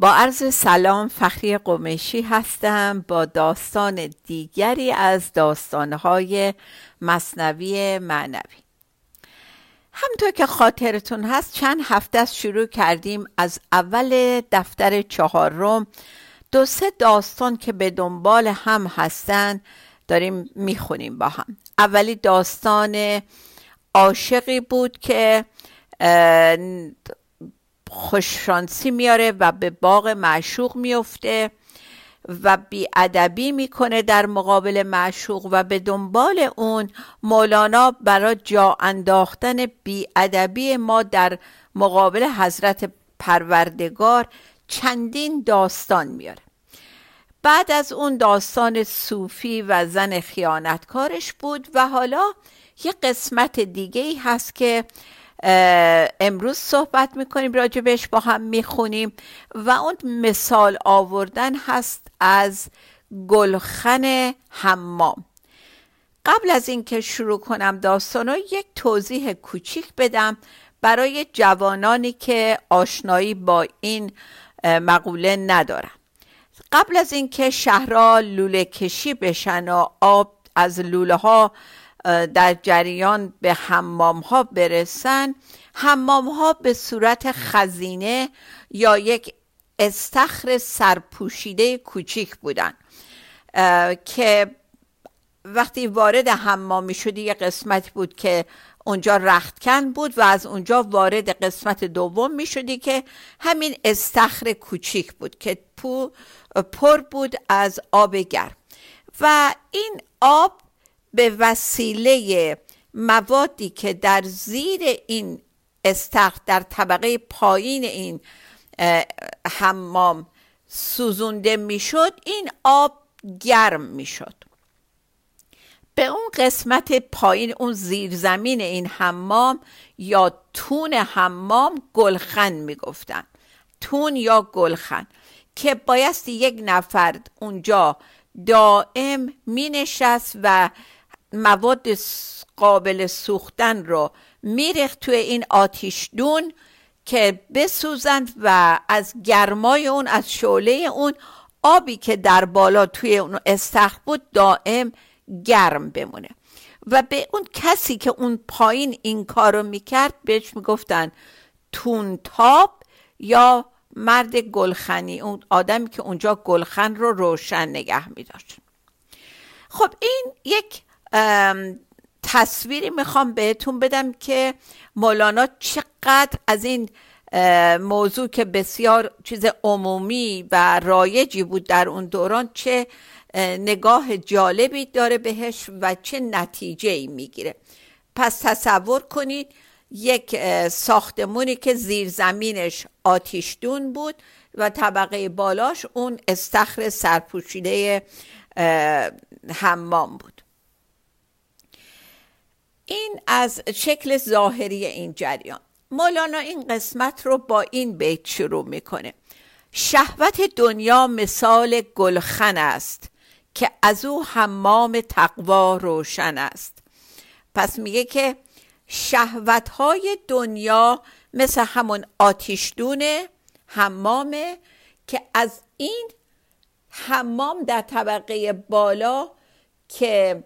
با عرض سلام فخری قمیشی هستم با داستان دیگری از داستانهای مصنوی معنوی. همطور که خاطرتون هست چند هفته از شروع کردیم از اول دفتر چهارم. دو سه داستان که به دنبال هم هستن داریم می‌خونیم با هم. اولی داستان عاشقی بود که خوششانسی میاره و به باغ معشوق میفته و بیادبی می‌کنه در مقابل معشوق و به دنبال اون مولانا برای جا انداختن بیادبی ما در مقابل حضرت پروردگار چندین داستان میاره. بعد از اون داستان صوفی و زن خیانتکارش بود و حالا یه قسمت دیگه ای هست که امروز صحبت می‌کنیم راجبش با هم می‌خونیم و اون مثال آوردن هست از گلخن حمام. قبل از اینکه شروع کنم داستانو یک توضیح کوچیک بدم برای جوانانی که آشنایی با این مقوله ندارن. قبل از اینکه شهرها لوله کشی بشن و آب از لوله ها در جریان به حمام ها برسن. حمام ها به صورت خزینه یا یک استخر سرپوشیده کوچیک بودن که وقتی وارد حمام می شدی یه قسمت بود که اونجا رختکن بود و از اونجا وارد قسمت دوم می شدی که همین استخر کوچیک بود که پر بود از آب گرم. و این آب به وسیله موادی که در زیر این استخر در طبقه پایین این حمام سوزونده می‌شد این آب گرم می‌شد. به اون قسمت پایین اون زیرزمین این حمام یا تون حمام گلخن می‌گفتن. تون یا گلخن که بایستی یک نفر اونجا دائم می نشست و مواد قابل سوختن رو میریخت توی این آتیشدون که بسوزند و از گرمای اون از شعله اون آبی که در بالا توی اون استخ بود دائم گرم بمونه. و به اون کسی که اون پایین این کارو می‌کرد بهش می‌گفتن تونتاب یا مرد گلخنی. اون آدمی که اونجا گلخن رو روشن نگه میداشت. خب این یک تصویری می‌خوام بهتون بدم که مولانا چقدر از این موضوع که بسیار چیز عمومی و رایجی بود در اون دوران چه نگاه جالبی داره بهش و چه نتیجه ای می‌گیره. پس تصور کنید یک ساختمونی که زیر زمینش آتیشدون بود و طبقه بالاش اون استخر سرپوشیده حمام بود. این از شکل ظاهری این جریان. مولانا این قسمت رو با این بیت شروع می‌کنه. شهوت دنیا مثال گلخن است که از او حمام تقوا روشن است. پس میگه که شهوت های دنیا مثل همون آتیشدون حمامه که از این حمام در طبقه بالا که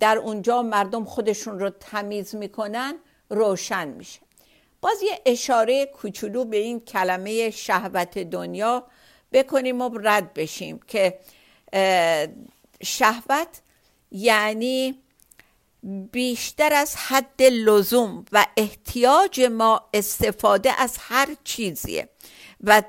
در اونجا مردم خودشون رو تمیز می‌کنن روشن میشه. باز یه اشاره کوچولو به این کلمه شهوت دنیا بکنیم و رد بشیم که شهوت یعنی بیشتر از حد لزوم و احتیاج ما استفاده از هر چیزیه و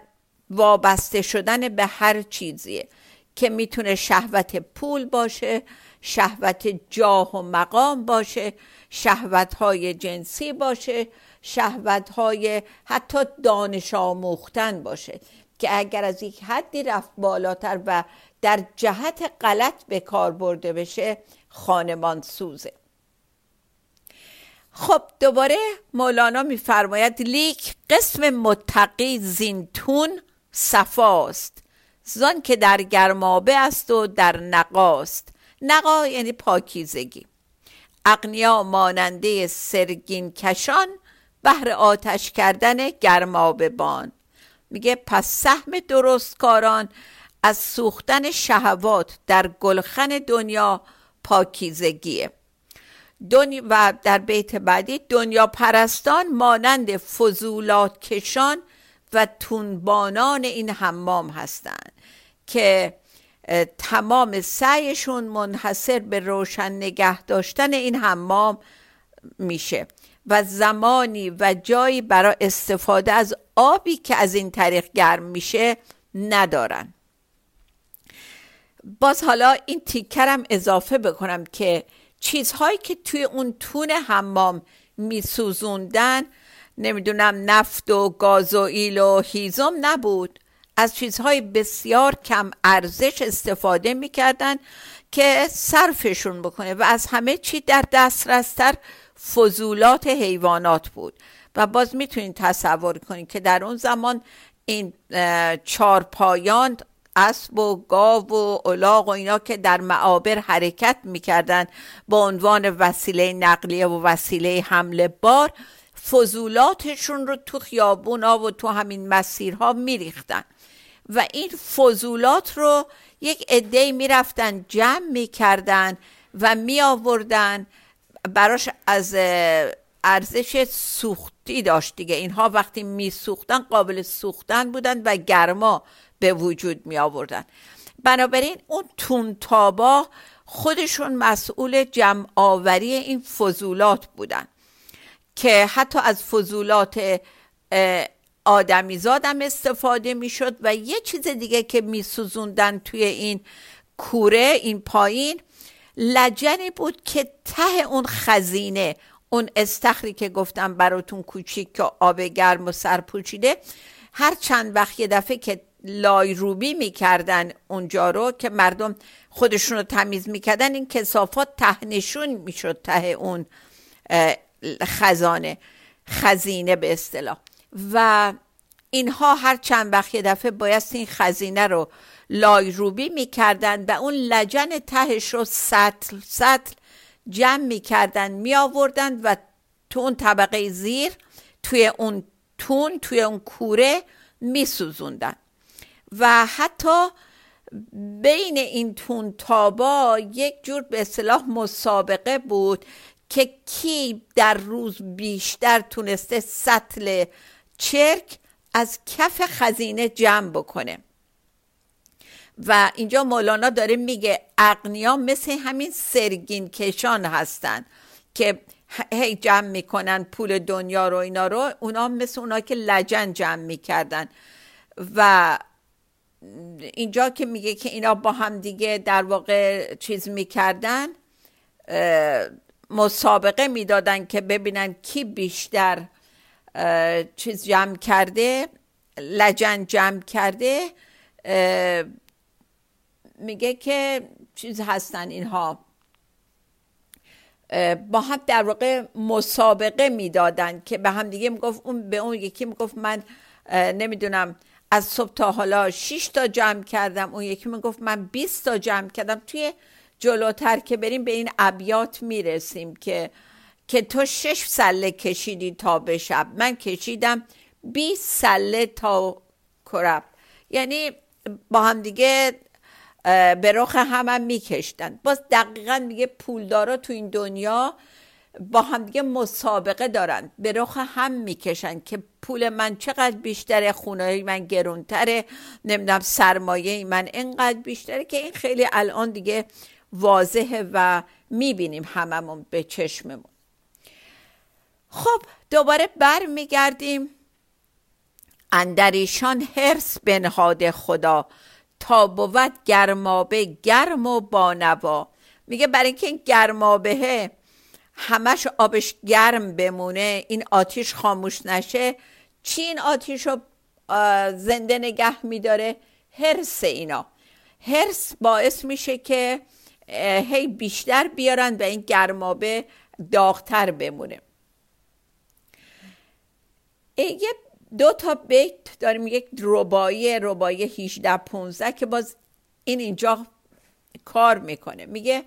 وابسته شدن به هر چیزیه که می‌تونه شهوت پول باشه شهوت جاه و مقام باشه شهوت های جنسی باشه شهوت های حتی دانش آموختن باشه که اگر از یک حدی رفت بالاتر و در جهت غلط به کار برده بشه خانمان سوزه. خب دوباره مولانا میفرماید لیک قسم متقی زینتون صفاست. زان که در گرمابه است و در نقاست. نقا یعنی پاکیزگی. اقنیا ماننده سرگین کشان بهر آتش کردن گرمابه بان. میگه پس سهم درستکاران از سوختن شهوات در گلخن دنیا پاکیزگیه. دنیا و در بیت بعدی دنیا پرستان مانند فضولات کشان و تونبانان این حمام هستند که تمام سعیشون منحصر به روشن نگه داشتن این حمام میشه و زمانی و جایی برای استفاده از آبی که از این طریق گرم میشه ندارن. باز حالا این تیکرم اضافه بکنم که چیزهایی که توی اون تون حمام میسوزوندن نمی‌دونم نفت و گازوئیل و هیزم نبود. از چیزهای بسیار کم ارزش استفاده می‌کردن که صرفشون بکنه و از همه چی در دسترستر فضولات حیوانات بود. و باز می‌تونید تصور کنید که در اون زمان این چارپایان اسب و گاو و الاغ و اینا که در معابر حرکت می‌کردن با عنوان وسیله نقلیه و وسیله حمل بار فضولاتشون رو تو خیابونا و تو همین مسیرها میریختن. و این فضولات رو یک عده می‌رفتن جمع می‌کردن و می آوردن براش از ارزش سوختی داشت دیگه. اینها وقتی میسوختن قابل سوختن بودن و گرما به وجود می آوردن بنابراین اون تونتابا خودشون مسئول جمع آوری این فضولات بودن که حتی از فضولات آدمیزادم استفاده می‌شد و یه چیز دیگه که میسوزوندن توی این کوره این پایین لجنی بود که ته اون خزینه اون استخری که گفتم براتون کوچیک که آب گرم و سرپوچیده هر چند وقت یه دفعه که لای روبی می‌کردن اونجا رو که مردم خودشون رو تمیز می‌کردن این کسافات تهنشون می‌شد ته اون خزانه خزینه به اصطلاح. و اینها هر چند وقت یه دفعه بایست این خزینه رو لای روبی می‌کردن و اون لجن تهش رو سطل سطل جمع می‌کردن می آوردن و تو اون طبقه زیر توی اون تون توی اون کوره میسوزوندن. و حتی بین این تون تابا یک جور به اصطلاح مسابقه بود که کی در روز بیشتر تونسته سطل چرک از کف خزینه جمع بکنه. و اینجا مولانا داره میگه اقنیا مثل همین سرگین کشان هستن که هی جمع می‌کنن پول دنیا رو اینا رو. اونا مثل اونا که لجن جمع می‌کردن. و اینجا که میگه که اینا با هم دیگه در واقع چیز می‌کردن مسابقه می‌دادن که ببینن کی بیشتر چیز جمع کرده لجن جمع کرده میگه که چیز هستن اینها. با هم در واقع مسابقه می‌دادن که به هم دیگه می‌گفت اون به اون یکی می‌گفت من نمی‌دونم از صبح تا حالا 6 تا جمع کردم. اون یکی می‌گفت من 20 تا جمع کردم. توی جلوتر که بریم به این ابیات می‌رسیم که که تو شش سله کشیدی تا به شب. من کشیدم 20 سله تا کرب یعنی با هم دیگه به رخ هم, هم میکشتن. باز دقیقا میگه پولدارا تو این دنیا با هم دیگه مسابقه دارن. به رخ هم می‌کشن که پول من چقدر بیشتره خونه من گرونتره نمی‌دونم سرمایه من اینقدر بیشتره که این خیلی الان دیگه واضحه و می‌بینیم هممون به چشممون. خب دوباره بر میگردیم اندریشان هرس بنهاد خدا. تا بود گرمابه گرم و بانوا. میگه برای اینکه این گرمابه همش آبش گرم بمونه این آتیش خاموش نشه. چی این آتیش رو زنده نگه میداره؟ هرس اینا. هرس باعث میشه که هی بیشتر بیارن و این گرمابه داغتر بمونه. یه دو تا بیت داریم یک ربایی ربایی 18 15 که باز این اینجا کار می‌کنه. میگه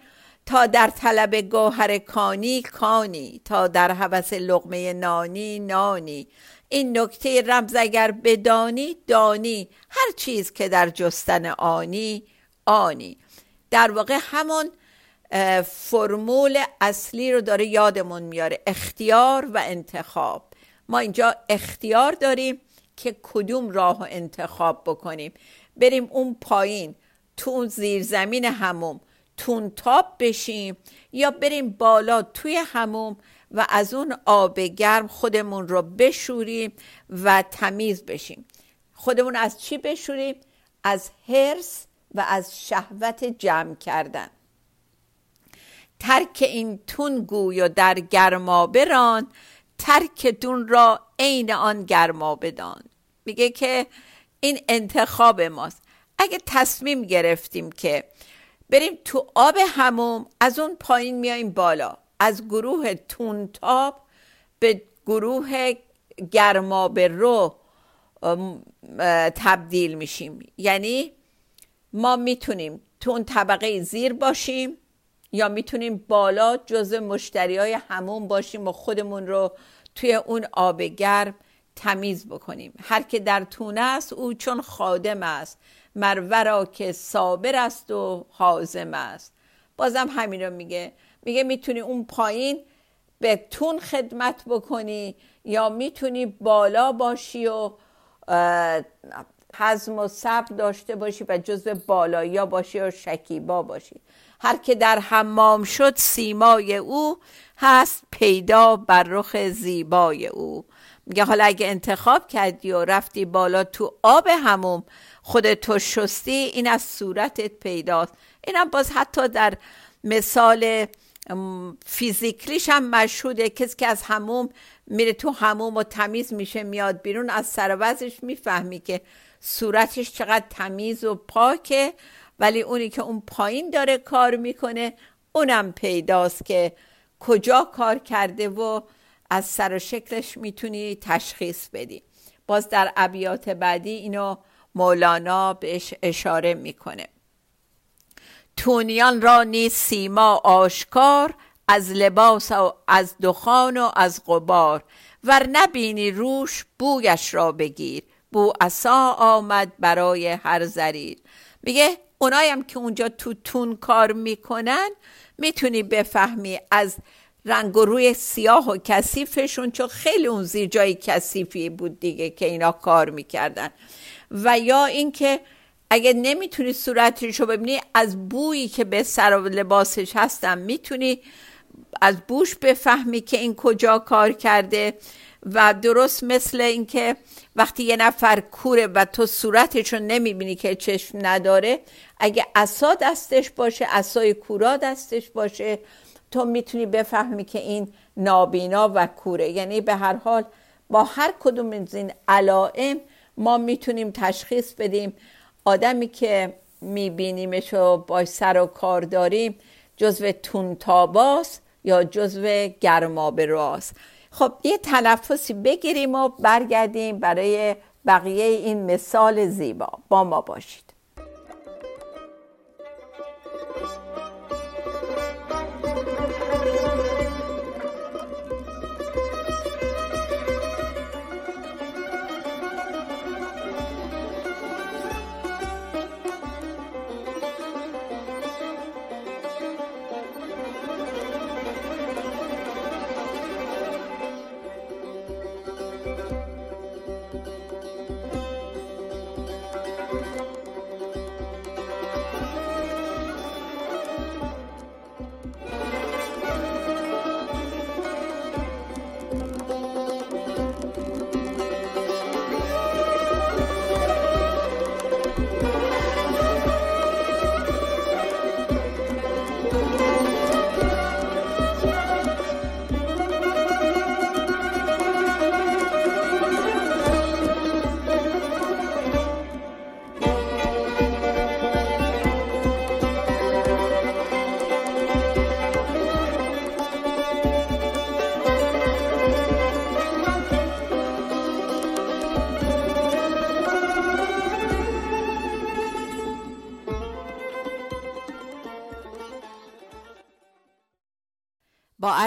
تا در طلب گوهر کانی کانی تا در حوس لغمه نانی نانی. این نکته رمز اگر بدانی دانی هر چیز که در جستن آنی آنی. در واقع همون فرمول اصلی رو داره یادمون میاره اختیار و انتخاب. ما اینجا اختیار داریم که کدوم راه رو انتخاب بکنیم. بریم اون پایین تو اون زیرزمین هموم تاب بشیم یا بریم بالا توی هموم و از اون آب گرم خودمون رو بشوریم و تمیز بشیم. خودمون از چی بشوریم؟ از حرس و از شهوت جمع کردن. ترک این تون گوی و در گرما بران ترک دون را عین آن گرما بدان. میگه که این انتخاب ماست. اگه تصمیم گرفتیم که بریم تو آب هموم از اون پایین میایم بالا. از گروه تونتاب به گروه گرمابه رو تبدیل میشیم. یعنی ما می‌تونیم تو اون طبقه زیر باشیم یا می‌تونیم بالا جز مشتری های همون باشیم و خودمون رو توی اون آب گرم تمیز بکنیم. هر که در تونه است او چون خادم است. مرورا که صابر است و حازم است. بازم همین رو میگه. میگه می‌تونی اون پایین به تون خدمت بکنی یا می‌تونی بالا باشی و حزم و صبر داشته باشی و جزو بالایی باشی و شکیبا باشی. هر که در حمام شد سیمای او هست پیدا بر رخ زیبای او. میگه حالا اگه انتخاب کردی و رفتی بالا تو آب هموم خودتو شستی این از صورتت پیداست. اینم باز حتی در مثال فیزیکلیش هم مشهوده. کسی که از هموم میره تو هموم و تمیز میشه میاد بیرون از سر می‌فهمی که صورتش چقدر تمیز و پاکه ولی اونی که اون پایین داره کار می‌کنه اونم پیداست که کجا کار کرده و از سر و شکلش می‌تونی تشخیص بدی. باز در ابیات بعدی اینو مولانا بهش اشاره می‌کنه. تونیان را نیست سیما آشکار از لباس و از دخان و از غبار ور نبینی روش بویش را بگیر. بو اصا آمد برای هر زریر میگه اونایم که اونجا تو تون کار می‌کنن می‌تونی بفهمی از رنگ و روی سیاه و کثیفشون چون خیلی اون زیر جای کثیفی بود دیگه که اینا کار می‌کردن. و یا اینکه اگه نمی‌تونی صورتش رو ببینی از بویی که به سر و لباسش هستن می‌تونی از بوش بفهمی که این کجا کار کرده. و درست مثل اینکه وقتی یه نفر کوره و تو صورتش رو نمی‌بینی که چشم نداره اگه اسا دستش باشه اسای کورا دستش باشه تو می‌تونی بفهمی که این نابینا و کوره. یعنی به هر حال با هر کدوم از این علائم ما می‌تونیم تشخیص بدیم آدمی که میبینیمش و با سر و کار داریم جزو تونتاباس یا جزو گرمابراست. خب یه تنفسی بگیریم و برگردیم برای بقیه این مثال زیبا. با ما باشید.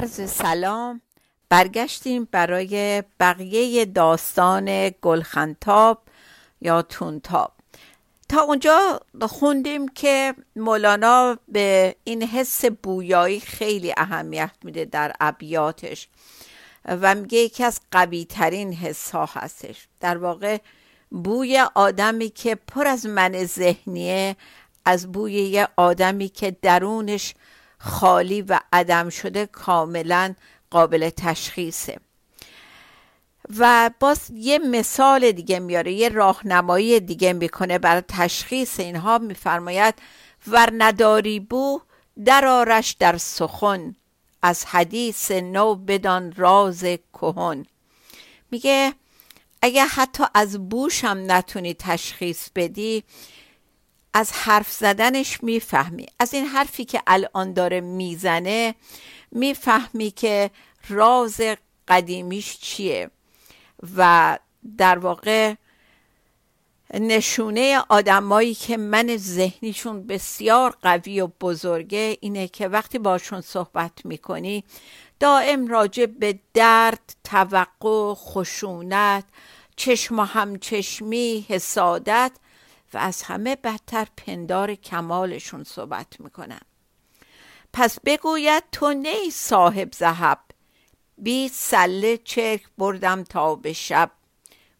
عرض سلام. برگشتیم برای بقیه داستان گلخنتاب یا تونتاب. تا اونجا خوندیم که مولانا به این حس بویایی خیلی اهمیت میده در ابیاتش و میگه یکی از قوی ترین حس ها هستش. در واقع بوی آدمی که پر از من ذهنیه از بوی یه آدمی که درونش خالی و عدم شده کاملا قابل تشخیصه. و باز یه مثال دیگه میاره یه راهنمایی دیگه می‌کنه برای تشخیص اینها. میفرماید ور نداری بو در آرش در سخن از حدیث نو بدان راز کهن. میگه اگه حتی از بوش هم نتونی تشخیص بدی از حرف زدنش می‌فهمی. از این حرفی که الان داره می‌زنه می‌فهمی که راز قدیمیش چیه و در واقع نشونه آدمایی که من ذهنیشون بسیار قوی و بزرگه اینه که وقتی باشون صحبت می‌کنی دائم راجع به درد، توقع، خشونت، چشم و همچشمی، حسادت و از همه بدتر پندار کمالشون صحبت می‌کنن پس بگوید تو نی صاحب زهب. بی سله چرک بردم تا به شب.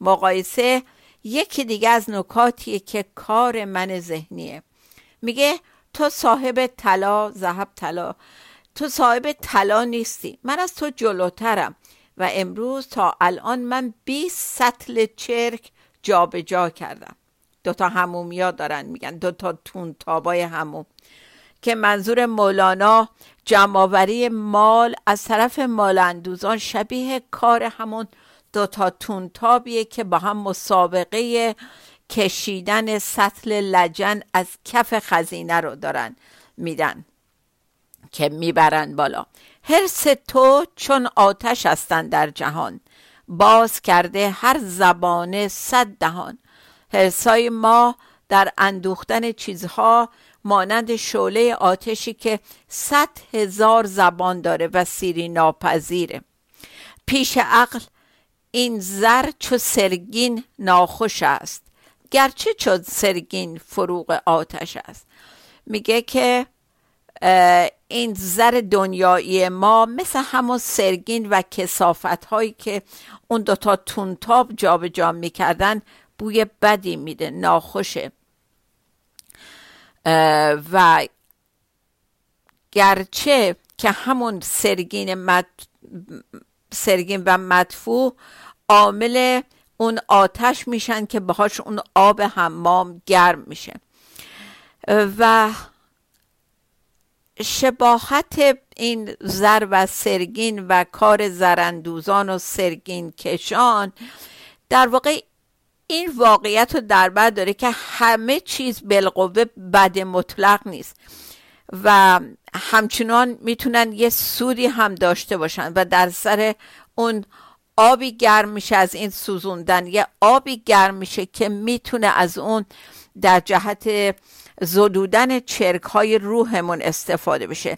مقایسه یکی دیگه از نکاتیه که کار من ذهنیه. میگه تو صاحب طلا زهب طلا. تو صاحب طلا نیستی. من از تو جلوترم. و امروز تا الان من 20 سطل چرک جابجا جا کردم. دوتا همومیا دارن میگن دوتا تون تابای هموم. که منظور مولانا جمعآوری مال از طرف مال اندوزان شبیه کار همون دوتا تونتابیه که با هم مسابقه کشیدن سطل لجن از کف خزینه رو دارن میدن که می‌برن بالا. حرس تو چون آتش هستن در جهان. باز کرده هر زبانه صد دهان. حرسای ما در اندوختن چیزها مانند شعله آتشی که صد هزار زبان داره و سیری ناپذیره. پیش عقل این زر چو سرگین ناخوش است. گرچه چو سرگین فروغ آتش است. میگه که این زر دنیایی ما مثل همون سرگین و کسافت هایی که اون دوتا تونتاب جابجا می‌کردن بوی بدی میده ناخوشه. و گرچه که همون سرگین, مد... سرگین و مدفوع عامل اون آتش میشن که باهاش اون آب حمام گرم میشه. و شباهت این زر و سرگین و کار زرندوزان و سرگین کشان در واقع این واقعیت رو در بر داره که همه چیز بالقوه بد مطلق نیست. و همچنان می‌تونن یه سودی هم داشته باشن و در سر اون آبی گرم میشه از این سوزوندن. یه آبی گرم میشه که می‌تونه از اون در جهت زدودن چرک های روحمون استفاده بشه.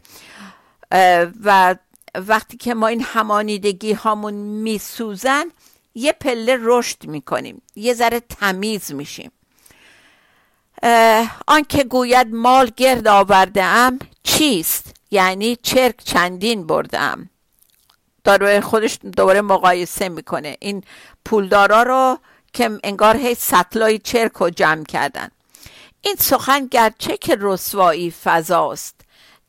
و وقتی که ما این همانیدگی هامون میسوزن یه پله رشد می‌کنیم یه ذره تمیز میشیم. آنکه گوید مال گرد آورده ام چیست؟ یعنی چرک چندین برده ام داره خودش دوباره مقایسه می‌کنه. این پولدارا رو که انگار هی سطلای چرک رو جمع کردن. این سخن گرچه که رسوایی فضاست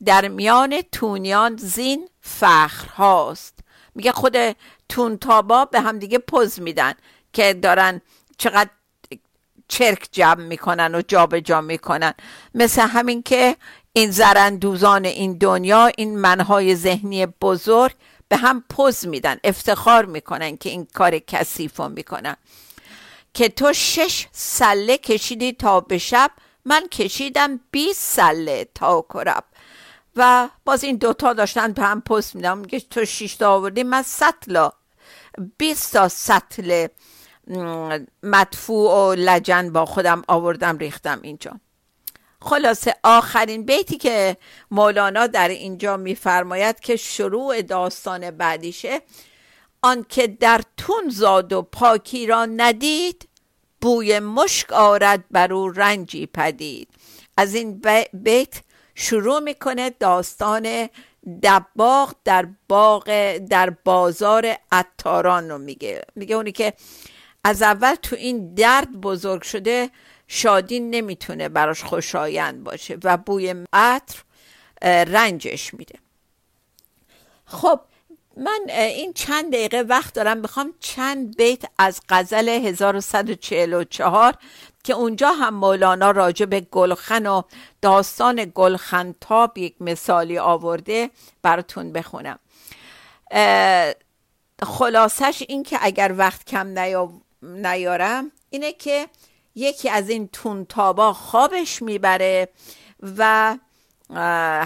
در میان تونیان زین فخر هاست. میگه خود تونتابا به هم دیگه پوز میدن که دارن چقدر چرک جمع می‌کنن و جابجا جا می‌کنن. مثل همین که این زرندوزان این دنیا این منهای ذهنی بزرگ به هم پوز میدن افتخار می‌کنن که این کار کثیف می‌کنن. که تو شش سله کشیدی تا به شب من کشیدم 20 سله تا کرب و باز این دوتا داشتن به هم پست میدم میگه تو شیش تا آوردی من سطلا 20 تا سطل مدفوع و لجن با خودم آوردم ریختم اینجا. خلاصه آخرین بیتی که مولانا در اینجا میفرماید که شروع داستان بعدیشه آنکه در تون زاد و پاکی را ندید بوی مشک آرد بر او رنجی پدید. از این بیت شروع می‌کنه داستان دباغ در باغ در بازار عطاران رو میگه. میگه اونی که از اول تو این درد بزرگ شده شادی نمی‌تونه براش خوشایند باشه و بوی عطر رنجش میده. خب من این چند دقیقه وقت دارم می‌خوام چند بیت از غزل 1144 که اونجا هم مولانا راجع به گلخن و داستان گلخن تاب یک مثالی آورده براتون بخونم. خلاصش این که اگر وقت کم نیارم اینه که یکی از این تونتابا خوابش می‌بره و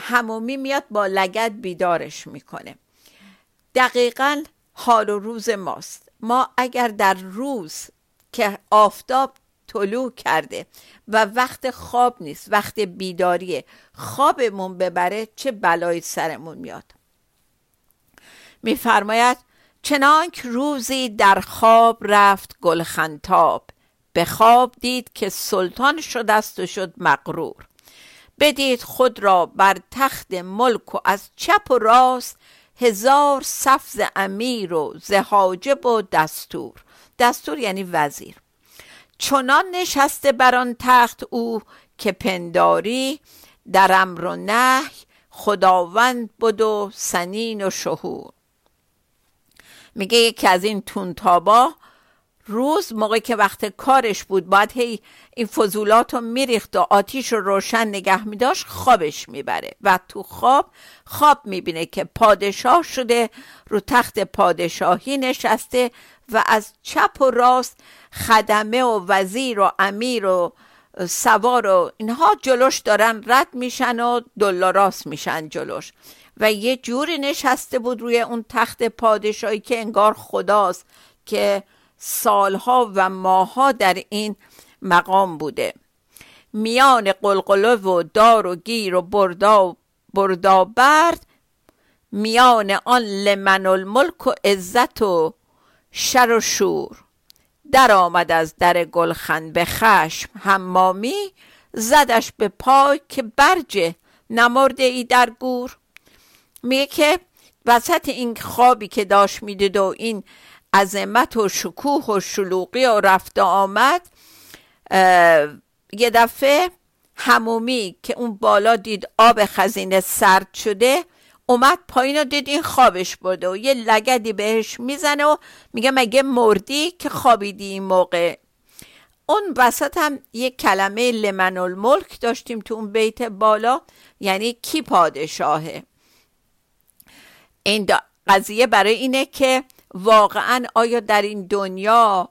همومی میاد با لگت بیدارش می‌کنه. دقیقا حال و روز ماست. ما اگر در روز که آفتاب طلوع کرده و وقت خواب نیست وقت بیداریه. خوابمون ببره چه بلایی سرمون میاد. میفرماید چنانک روزی در خواب رفت گلخنتاب. به خواب دید که سلطان شده است و شد مغرور. بدید خود را بر تخت ملک و از چپ و راست هزار صفز امیر و زهاجب و دستور. دستور یعنی وزیر. چنان نشسته بر آن تخت او که پنداری در امر و نهی خداوند بود و سنین و شهور. میگه یکی از این تونتابا روز موقعی که وقت کارش بود باید هی این فضولات رو میریخت و آتیش رو روشن نگه میداشت خوابش می‌بره. و تو خواب خواب می‌بینه که پادشاه شده رو تخت پادشاهی نشسته و از چپ و راست خدمه و وزیر و امیر و سوار و اینها جلوش دارن رد میشن و دلاراست میشن جلوش. و یه جوری نشسته بود روی اون تخت پادشاهی که انگار خداست که سالها و ماها در این مقام بوده. میان قلقله و دار و گیر و بردا و بردا برد میان آن لمن الملک و عزت و شر و شور. در آمد از در گلخن به خشم. حمامی زدش به پای که برجه نمرده ای در گور. میگه که وسط این خوابی که داشت می‌دید و این عظمت و شکوه و شلوغی و رفت آمد یه دفعه همومی که اون بالا دید آب خزینه سرد شده اومد پایین و دید این خوابش برده و یه لگدی بهش می‌زنه و میگه مگه مردی که خوابیدی این موقع؟ اون وسط هم یک کلمه لمن الملک داشتیم تو اون بیت بالا یعنی کی پادشاهه؟ این قضیه برای اینه که واقعا آیا در این دنیا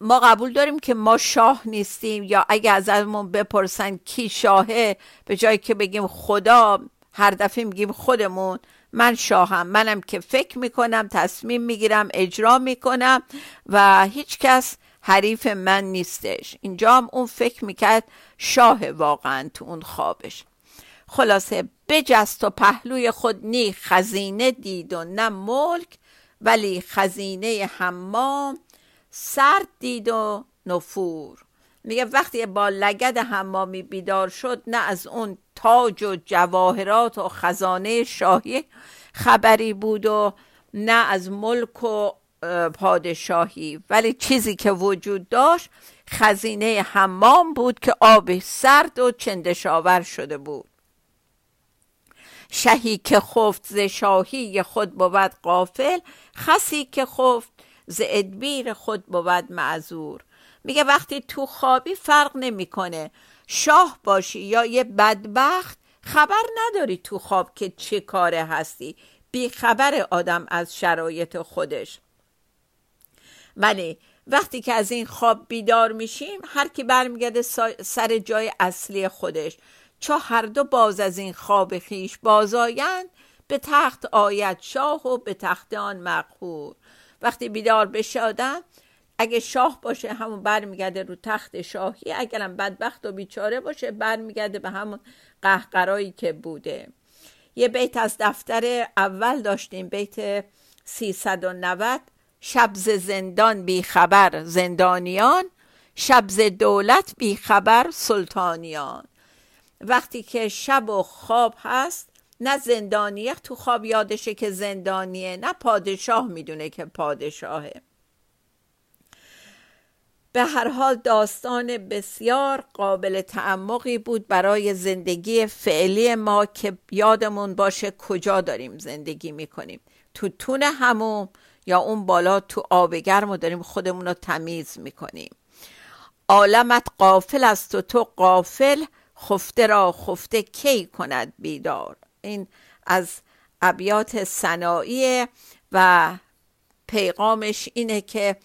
ما قبول داریم که ما شاه نیستیم یا اگه از ازمون بپرسن کی شاهه به جایی که بگیم خدا هر دفعه میگیم خودمون من شاهم منم که فکر می‌کنم تصمیم می‌گیرم اجرا می‌کنم و هیچ کس حریف من نیستش. اینجا هم اون فکر می‌کرد شاه واقعا تو اون خوابش. خلاصه بجست و پهلوی خود نی خزینه دید و نه ملک ولی خزینه حمام سرد دید و نفور. میگه وقتی با لگد حمامی بیدار شد نه از اون تاج و جواهرات و خزانه شاهی خبری بود و نه از ملک و پادشاهی. ولی چیزی که وجود داشت خزینه حمام بود که آب سرد و چندشاور شده بود. شهی که خفت ز شاهی خود بود قافل خسی که خفت ز ادبیر خود بود معذور. میگه وقتی تو خوابی فرق نمی‌کنه. شاه باشی یا یه بدبخت خبر نداری تو خواب که چه کاره هستی. بی خبر آدم از شرایط خودش. ولی وقتی که از این خواب بیدار میشیم هر کی برمیگرده سر جای اصلی خودش. چو هر دو باز از این خواب خیش بازایند به تخت آید شاه و به تخت آن مقهور. وقتی بیدار بشه اگه شاه باشه همون برمیگرده رو تخت شاهی. اگرم بدبخت و بیچاره باشه برمیگرده به همون قهقرایی که بوده. یه بیت از دفتر اول داشتیم بیت 390 شبز زندان بی خبر زندانیان شبز دولت بی خبر سلطانیان. وقتی که شب و خواب هست نه زندانیه تو خواب یادشه که زندانیه نه پادشاه می‌دونه که پادشاهه. به هر حال داستان بسیار قابل تعمقی بود برای زندگی فعلی ما که یادمون باشه کجا داریم زندگی می‌کنیم. تو تون هموم یا اون بالا تو آب گرم و داریم خودمون رو تمیز می‌کنیم. عالمت قافل است و تو قافل خفته را خفته کی کند بیدار؟ این از ابیات صناعی و پیغامش اینه که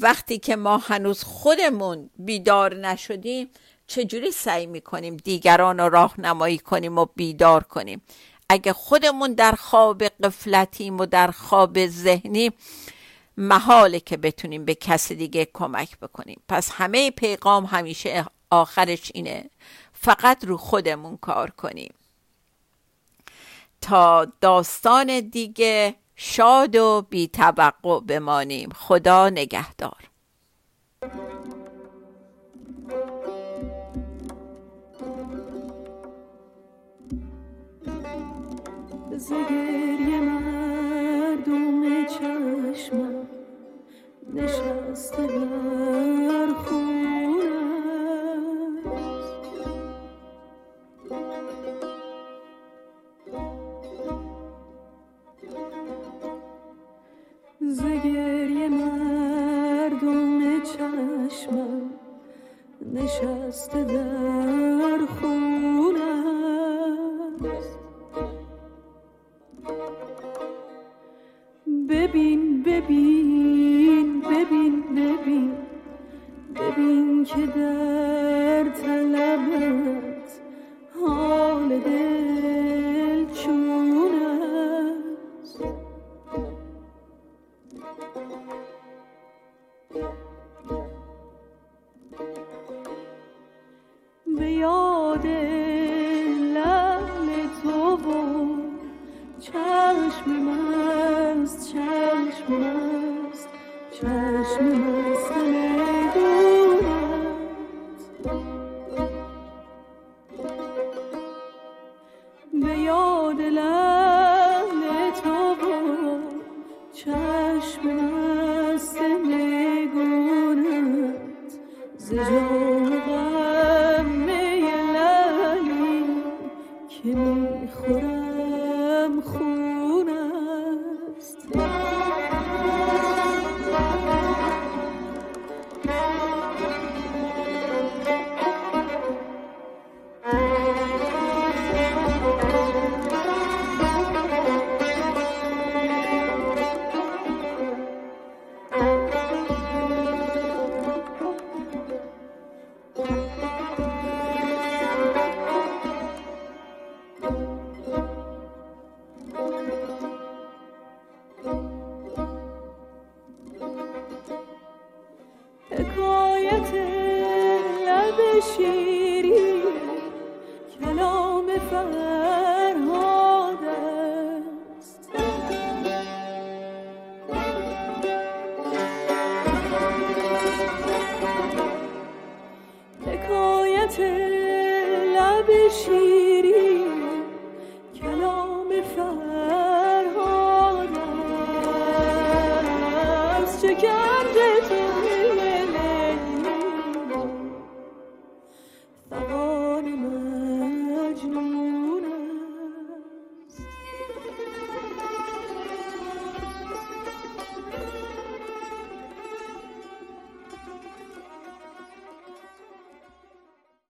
وقتی که ما هنوز خودمون بیدار نشدیم چجوری سعی می‌کنیم دیگران رو راهنمایی کنیم و بیدار کنیم؟ اگه خودمون در خواب قفلتیم و در خواب ذهنی محاله که بتونیم به کسی دیگه کمک بکنیم. پس همه پیغام همیشه آخرش اینه. فقط رو خودمون کار کنیم. تا داستان دیگه شاد و بی توقع بمانیم. خدا نگهدار. زگری مردم چشمم نشسته در نشسته چشم 许